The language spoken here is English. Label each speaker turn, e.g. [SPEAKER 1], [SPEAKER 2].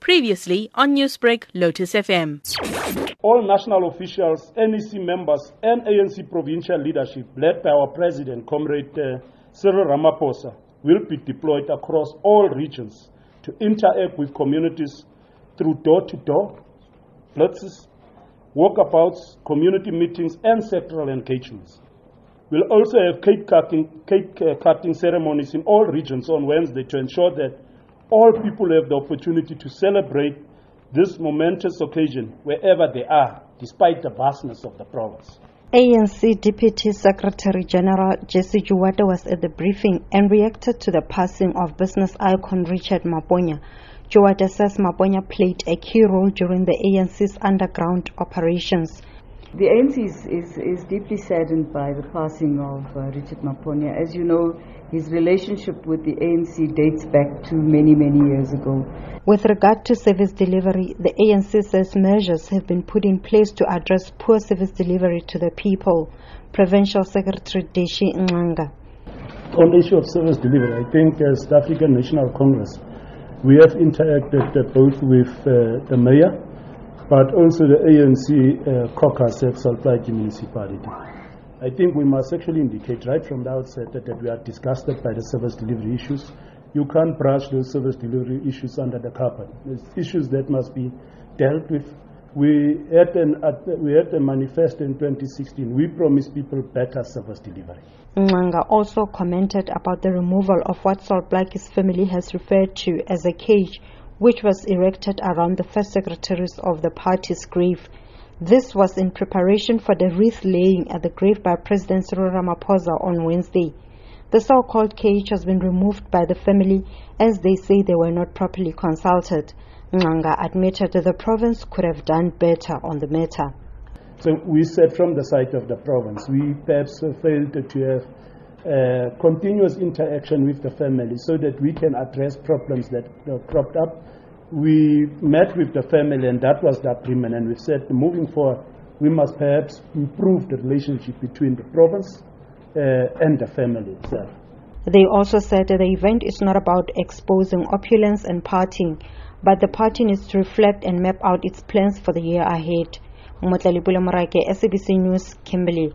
[SPEAKER 1] Previously on Newsbreak, Lotus FM.
[SPEAKER 2] All national officials, NEC members, and ANC provincial leadership, led by our president, Comrade uh, Cyril Ramaphosa, will be deployed across all regions to interact with communities through door to door blitzes, walkabouts, community meetings, and sectoral engagements. We'll also have cake cutting, cake uh, cutting ceremonies in all regions on Wednesday to ensure that all people have the opportunity to celebrate this momentous occasion wherever they are, despite the vastness of the province.
[SPEAKER 3] ANC Deputy Secretary General Jessie Duarte was at the briefing and reacted to the passing of business icon Richard Maponya. Juwata says Maponya played a key role during the ANC's underground operations.
[SPEAKER 4] The ANC is, is, is, deeply saddened by the passing of uh, Richard Maponya. As you know, his relationship with the ANC dates back to many, many years ago.
[SPEAKER 3] With regard to service delivery, the ANC says measures have been put in place to address poor service delivery to the people. Provincial Secretary Deshi Ngxanga.
[SPEAKER 2] On the issue of service delivery, I think as the African National Congress, we have interacted uh, both with uh, the mayor but also the ANC uh, caucus at Sol Plaatje municipality. I think we must actually indicate right from the outset that, that we are disgusted by the service delivery issues. You can't brush those service delivery issues under the carpet. There's issues that must be dealt with. We had, an, uh, we had a manifesto in 2016. We promised people better service delivery.
[SPEAKER 3] Ngxanga also commented about the removal of what Sol Plaatje's family has referred to as a cage which was erected around the first secretaries of the party's grave. This was in preparation for the wreath laying at the grave by President Cyril Ramaphosa on Wednesday. The so-called cage has been removed by the family as they say they were not properly consulted. Ngxanga admitted that the province could have done better on the matter.
[SPEAKER 2] So we said from the side of the province, we perhaps failed to have uh, continuous interaction with the family so that we can address problems that uh, cropped up. We met with the family, and that was the agreement. And we said, moving forward, we must perhaps improve the relationship between the province uh, and the family itself.
[SPEAKER 3] They also said that the event is not about exposing opulence and partying, but the party needs to reflect and map out its plans for the year ahead. Motlalepule Morake, SABC News, Kimberley.